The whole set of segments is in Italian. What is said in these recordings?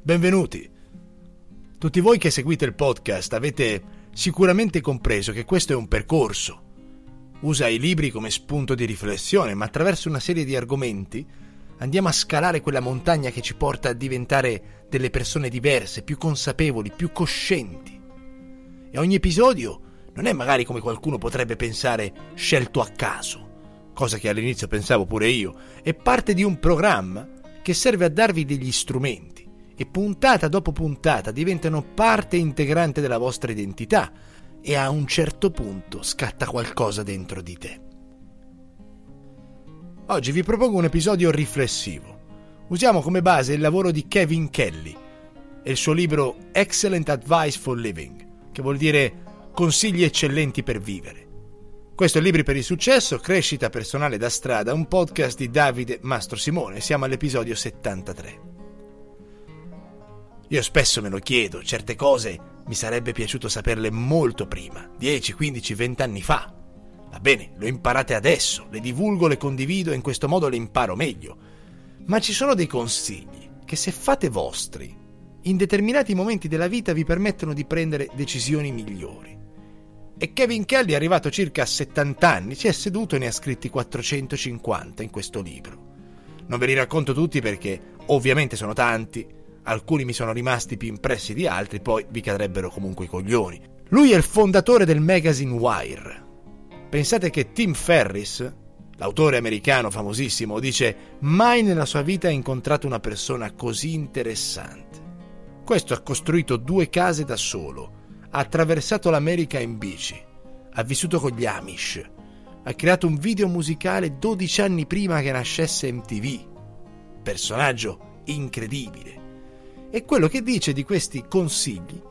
Benvenuti. Tutti voi che seguite il podcast avete sicuramente compreso che questo è un percorso. Usa i libri come spunto di riflessione, ma attraverso una serie di argomenti andiamo a scalare quella montagna che ci porta a diventare delle persone diverse, più consapevoli, più coscienti. E ogni episodio non è magari come qualcuno potrebbe pensare scelto a caso, cosa che all'inizio pensavo pure io, è parte di un programma che serve a darvi degli strumenti e puntata dopo puntata diventano parte integrante della vostra identità e a un certo punto scatta qualcosa dentro di te. Oggi vi propongo un episodio riflessivo. Usiamo come base il lavoro di Kevin Kelly e il suo libro Excellent Advice for Living, che vuol dire consigli eccellenti per vivere. Questo è Libri per il Successo, Crescita Personale da Strada, un podcast di Davide Mastro Simone. Siamo all'episodio 73. Io spesso me lo chiedo, certe cose mi sarebbe piaciuto saperle molto prima, 10, 15, 20 anni fa. Va bene, le imparate adesso, le divulgo, le condivido e in questo modo le imparo meglio. Ma ci sono dei consigli che se fate vostri, in determinati momenti della vita vi permettono di prendere decisioni migliori. E Kevin Kelly, arrivato circa a 70 anni, si è seduto e ne ha scritti 450 in questo libro. Non ve li racconto tutti perché ovviamente sono tanti, alcuni mi sono rimasti più impressi di altri, poi vi cadrebbero comunque i coglioni. Lui è il fondatore del magazine Wire. Pensate che Tim Ferris, l'autore americano famosissimo, dice mai nella sua vita ha incontrato una persona così interessante. Questo ha costruito due case da solo, ha attraversato l'America in bici, ha vissuto con gli Amish, ha creato un video musicale 12 anni prima che nascesse MTV. Personaggio incredibile. E quello che dice di questi consigli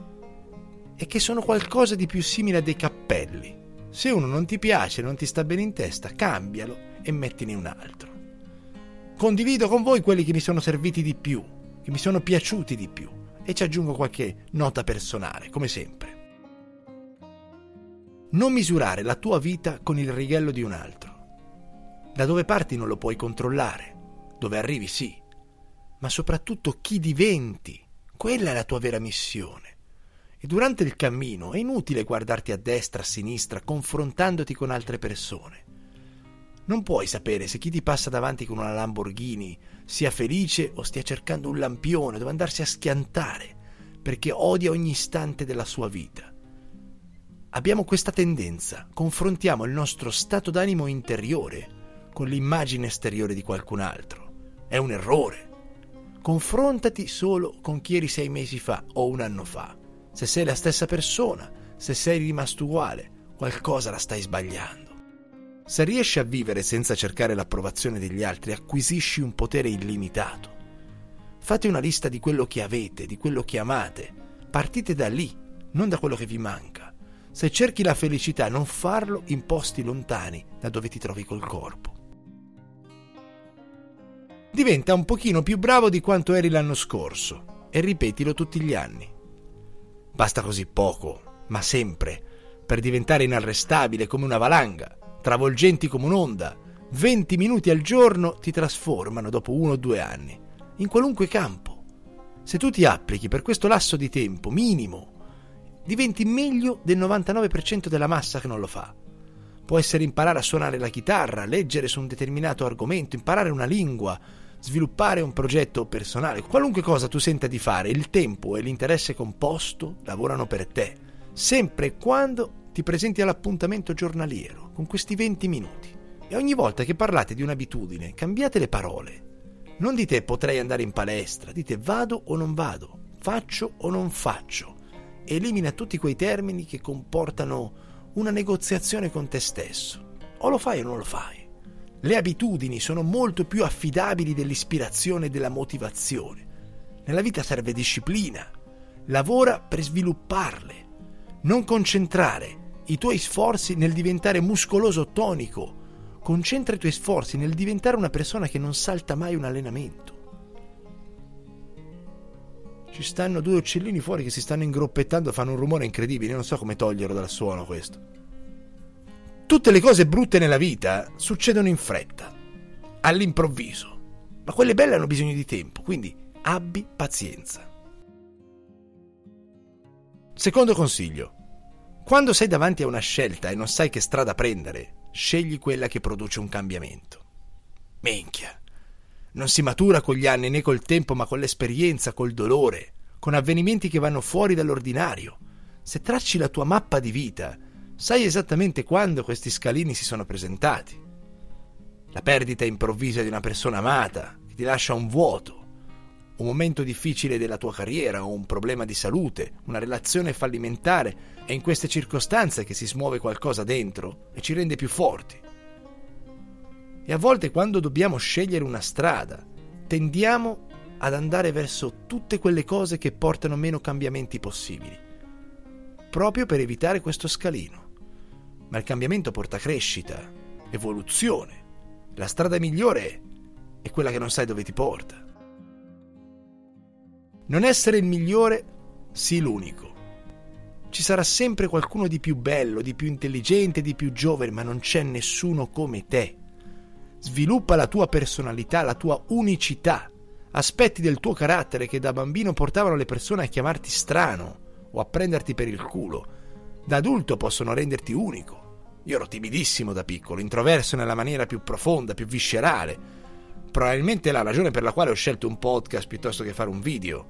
è che sono qualcosa di più simile a dei cappelli. Se uno non ti piace, non ti sta bene in testa, cambialo e mettine un altro. Condivido con voi quelli che mi sono serviti di più, che mi sono piaciuti di più e ci aggiungo qualche nota personale, come sempre. Non misurare la tua vita con il righello di un altro. Da dove parti non lo puoi controllare, dove arrivi sì, ma soprattutto chi diventi. Quella è la tua vera missione. E durante il cammino è inutile guardarti a destra, a sinistra, confrontandoti con altre persone. Non puoi sapere se chi ti passa davanti con una Lamborghini sia felice o stia cercando un lampione dove andarsi a schiantare, perché odia ogni istante della sua vita. Abbiamo questa tendenza, confrontiamo il nostro stato d'animo interiore con l'immagine esteriore di qualcun altro. È un errore. Confrontati solo con chi eri sei mesi fa o un anno fa. Se sei la stessa persona, se sei rimasto uguale, qualcosa la stai sbagliando. Se riesci a vivere senza cercare l'approvazione degli altri, acquisisci un potere illimitato. Fate una lista di quello che avete, di quello che amate. Partite da lì, non da quello che vi manca. Se cerchi la felicità, non farlo in posti lontani da dove ti trovi col corpo. Diventa un pochino più bravo di quanto eri l'anno scorso e ripetilo tutti gli anni. Basta così poco, ma sempre, per diventare inarrestabile come una valanga travolgenti come un'onda, 20 minuti al giorno ti trasformano dopo uno o due anni, in qualunque campo. Se tu ti applichi per questo lasso di tempo minimo, diventi meglio del 99% della massa che non lo fa. Può essere imparare a suonare la chitarra, leggere su un determinato argomento, imparare una lingua, sviluppare un progetto personale, qualunque cosa tu senta di fare, il tempo e l'interesse composto lavorano per te, sempre e quando ti presenti all'appuntamento giornaliero con questi 20 minuti. E ogni volta che parlate di un'abitudine, cambiate le parole. Non dite potrei andare in palestra, dite vado o non vado, faccio o non faccio. Elimina tutti quei termini che comportano una negoziazione con te stesso. O lo fai o non lo fai. Le abitudini sono molto più affidabili dell'ispirazione e della motivazione. Nella vita serve disciplina. Lavora per svilupparle. Non concentrare i tuoi sforzi nel diventare muscoloso tonico. Concentra i tuoi sforzi nel diventare una persona che non salta mai un allenamento. Ci stanno due uccellini fuori che si stanno ingroppettando, fanno un rumore incredibile, non so come toglierlo dal suono questo. Tutte le cose brutte nella vita succedono in fretta, all'improvviso, ma quelle belle hanno bisogno di tempo, quindi abbi pazienza. Secondo consiglio. Quando sei davanti a una scelta e non sai che strada prendere, scegli quella che produce un cambiamento. Minchia. Non si matura con gli anni né col tempo, ma con l'esperienza, col dolore, con avvenimenti che vanno fuori dall'ordinario. Se tracci la tua mappa di vita, sai esattamente quando questi scalini si sono presentati. La perdita improvvisa di una persona amata, che ti lascia un vuoto, un momento difficile della tua carriera o un problema di salute, una relazione fallimentare, è in queste circostanze che si smuove qualcosa dentro e ci rende più forti. E a volte quando dobbiamo scegliere una strada, tendiamo ad andare verso tutte quelle cose che portano meno cambiamenti possibili, proprio per evitare questo scalino. Ma il cambiamento porta crescita, evoluzione. La strada migliore è quella che non sai dove ti porta. Non essere il migliore, sì l'unico. Ci sarà sempre qualcuno di più bello, di più intelligente, di più giovane, ma non c'è nessuno come te. Sviluppa la tua personalità, la tua unicità, aspetti del tuo carattere che da bambino portavano le persone a chiamarti strano o a prenderti per il culo. Da adulto possono renderti unico. Io ero timidissimo da piccolo, introverso nella maniera più profonda, più viscerale probabilmente è la ragione per la quale ho scelto un podcast piuttosto che fare un video.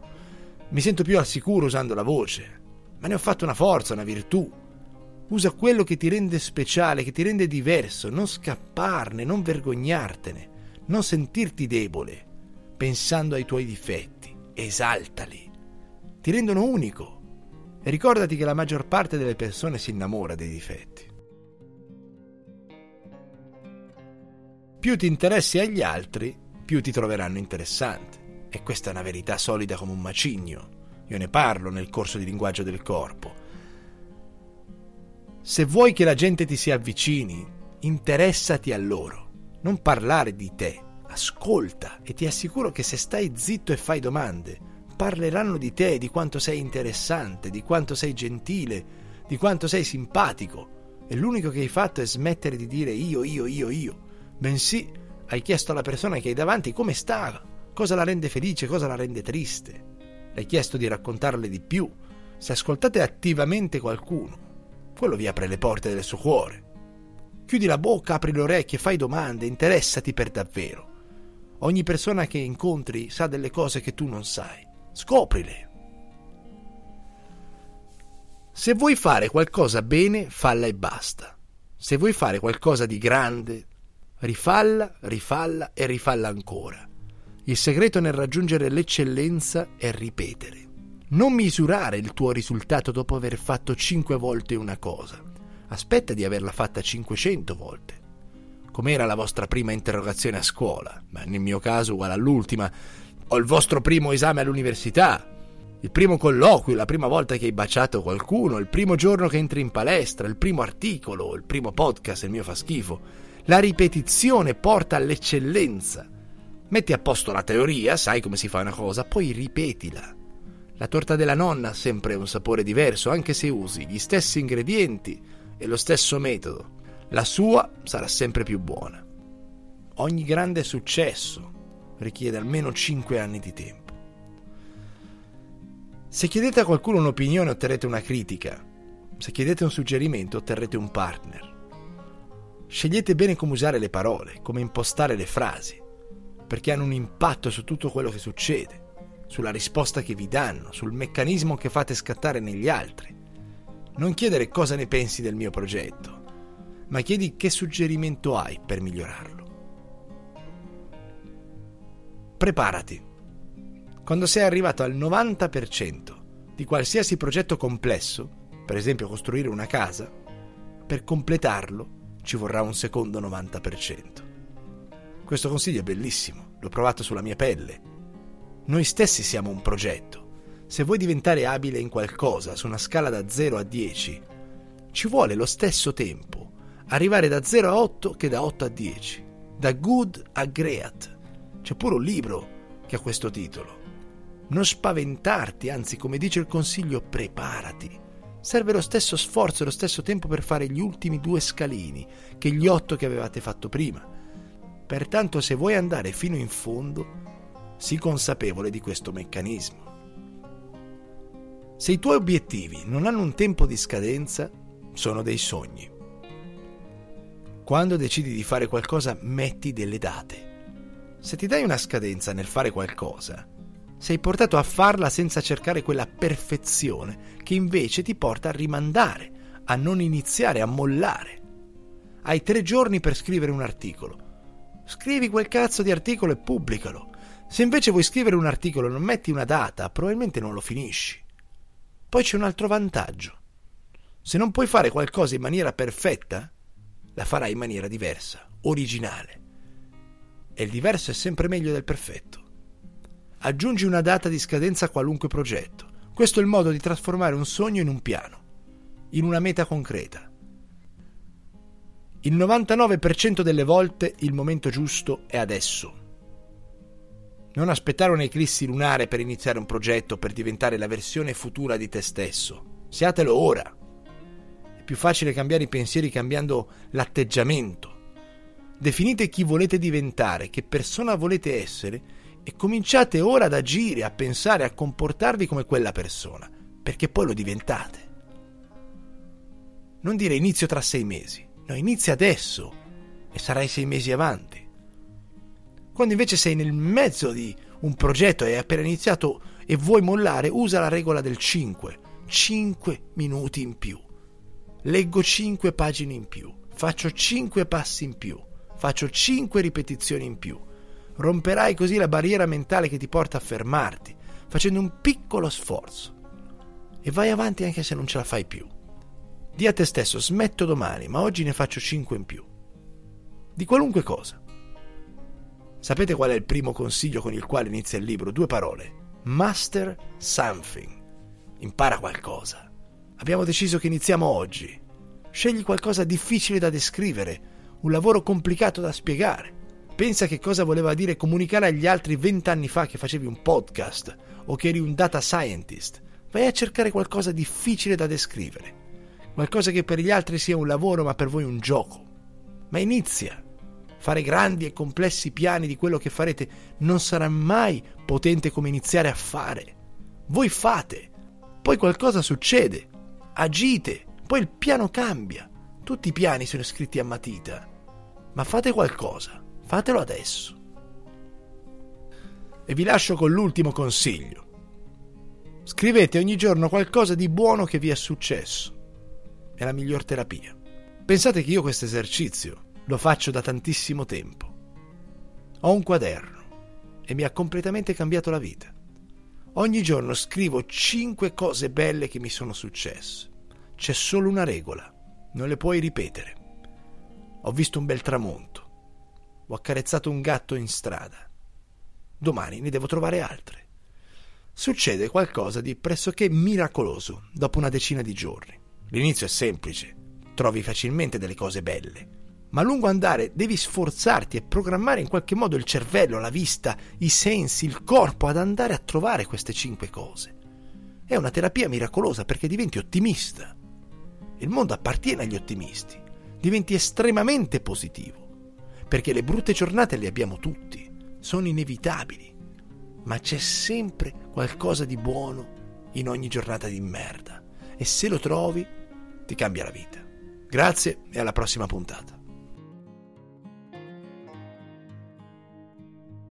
Mi sento più al sicuro usando la voce, ma ne ho fatto una forza, una virtù. Usa quello che ti rende speciale, che ti rende diverso, non scapparne, non vergognartene, non sentirti debole, pensando ai tuoi difetti, esaltali. Ti rendono unico. E ricordati che la maggior parte delle persone si innamora dei difetti. Più ti interessi agli altri, più ti troveranno interessante. E questa è una verità solida come un macigno. Io ne parlo nel corso di linguaggio del corpo. Se vuoi che la gente ti si avvicini, interessati a loro. Non parlare di te, ascolta e ti assicuro che se stai zitto e fai domande, parleranno di te, di quanto sei interessante, di quanto sei gentile, di quanto sei simpatico. E l'unico che hai fatto è smettere di dire io, io, io, io bensì hai chiesto alla persona che hai davanti come sta, cosa la rende felice, cosa la rende triste. Le hai chiesto di raccontarle di più. Se ascoltate attivamente qualcuno, quello vi apre le porte del suo cuore. Chiudi la bocca, apri le orecchie, fai domande, interessati per davvero. Ogni persona che incontri sa delle cose che tu non sai. Scoprile. Se vuoi fare qualcosa bene, falla e basta. Se vuoi fare qualcosa di grande, Rifalla, rifalla e rifalla ancora. Il segreto nel raggiungere l'eccellenza è ripetere. Non misurare il tuo risultato dopo aver fatto 5 volte una cosa. Aspetta di averla fatta 500 volte. Com'era la vostra prima interrogazione a scuola? Ma nel mio caso uguale all'ultima. O il vostro primo esame all'università. Il primo colloquio, la prima volta che hai baciato qualcuno, il primo giorno che entri in palestra, il primo articolo, il primo podcast, il mio fa schifo. La ripetizione porta all'eccellenza. Metti a posto la teoria, sai come si fa una cosa, poi ripetila. La torta della nonna ha sempre un sapore diverso, anche se usi gli stessi ingredienti e lo stesso metodo. La sua sarà sempre più buona. Ogni grande successo richiede almeno 5 anni di tempo. Se chiedete a qualcuno un'opinione otterrete una critica, se chiedete un suggerimento otterrete un partner. Scegliete bene come usare le parole, come impostare le frasi, perché hanno un impatto su tutto quello che succede, sulla risposta che vi danno, sul meccanismo che fate scattare negli altri. Non chiedere cosa ne pensi del mio progetto, ma chiedi che suggerimento hai per migliorarlo. Preparati. Quando sei arrivato al 90% di qualsiasi progetto complesso, per esempio costruire una casa, per completarlo ci vorrà un secondo 90%. Questo consiglio è bellissimo, l'ho provato sulla mia pelle. Noi stessi siamo un progetto. Se vuoi diventare abile in qualcosa su una scala da 0 a 10, ci vuole lo stesso tempo arrivare da 0 a 8 che da 8 a 10, da good a great. C'è pure un libro che ha questo titolo. Non spaventarti, anzi, come dice il consiglio, preparati serve lo stesso sforzo e lo stesso tempo per fare gli ultimi due scalini che gli otto che avevate fatto prima. Pertanto se vuoi andare fino in fondo, sii consapevole di questo meccanismo. Se i tuoi obiettivi non hanno un tempo di scadenza, sono dei sogni. Quando decidi di fare qualcosa, metti delle date. Se ti dai una scadenza nel fare qualcosa, sei portato a farla senza cercare quella perfezione che invece ti porta a rimandare, a non iniziare, a mollare. Hai tre giorni per scrivere un articolo. Scrivi quel cazzo di articolo e pubblicalo. Se invece vuoi scrivere un articolo e non metti una data, probabilmente non lo finisci. Poi c'è un altro vantaggio. Se non puoi fare qualcosa in maniera perfetta, la farai in maniera diversa, originale. E il diverso è sempre meglio del perfetto. Aggiungi una data di scadenza a qualunque progetto. Questo è il modo di trasformare un sogno in un piano, in una meta concreta. Il 99% delle volte il momento giusto è adesso. Non aspettare un'eclissi lunare per iniziare un progetto, per diventare la versione futura di te stesso. Siatelo ora. È più facile cambiare i pensieri cambiando l'atteggiamento. Definite chi volete diventare, che persona volete essere e cominciate ora ad agire, a pensare, a comportarvi come quella persona, perché poi lo diventate. Non dire inizio tra sei mesi, no, inizia adesso e sarai sei mesi avanti. Quando invece sei nel mezzo di un progetto e hai appena iniziato e vuoi mollare, usa la regola del 5. 5 minuti in più. Leggo 5 pagine in più. Faccio 5 passi in più. Faccio 5 ripetizioni in più. Romperai così la barriera mentale che ti porta a fermarti, facendo un piccolo sforzo. E vai avanti anche se non ce la fai più. Di a te stesso, smetto domani, ma oggi ne faccio 5 in più. Di qualunque cosa. Sapete qual è il primo consiglio con il quale inizia il libro? Due parole. Master something. Impara qualcosa. Abbiamo deciso che iniziamo oggi. Scegli qualcosa difficile da descrivere, un lavoro complicato da spiegare. Pensa che cosa voleva dire comunicare agli altri vent'anni fa che facevi un podcast o che eri un data scientist. Vai a cercare qualcosa difficile da descrivere. Qualcosa che per gli altri sia un lavoro ma per voi un gioco. Ma inizia fare grandi e complessi piani di quello che farete non sarà mai potente come iniziare a fare. Voi fate, poi qualcosa succede, agite, poi il piano cambia. Tutti i piani sono scritti a matita, ma fate qualcosa, fatelo adesso. E vi lascio con l'ultimo consiglio. Scrivete ogni giorno qualcosa di buono che vi è successo. È la miglior terapia. Pensate che io questo esercizio lo faccio da tantissimo tempo. Ho un quaderno e mi ha completamente cambiato la vita. Ogni giorno scrivo 5 cose belle che mi sono successe. C'è solo una regola, non le puoi ripetere. Ho visto un bel tramonto. Ho accarezzato un gatto in strada. Domani ne devo trovare altre. Succede qualcosa di pressoché miracoloso dopo una decina di giorni. L'inizio è semplice, trovi facilmente delle cose belle ma a lungo andare devi sforzarti e programmare in qualche modo il cervello, la vista, i sensi, il corpo ad andare a trovare queste cinque cose. È una terapia miracolosa perché diventi ottimista. Il mondo appartiene agli ottimisti. Diventi estremamente positivo. Perché le brutte giornate le abbiamo tutti, sono inevitabili. Ma c'è sempre qualcosa di buono in ogni giornata di merda. E se lo trovi, ti cambia la vita. Grazie e alla prossima puntata.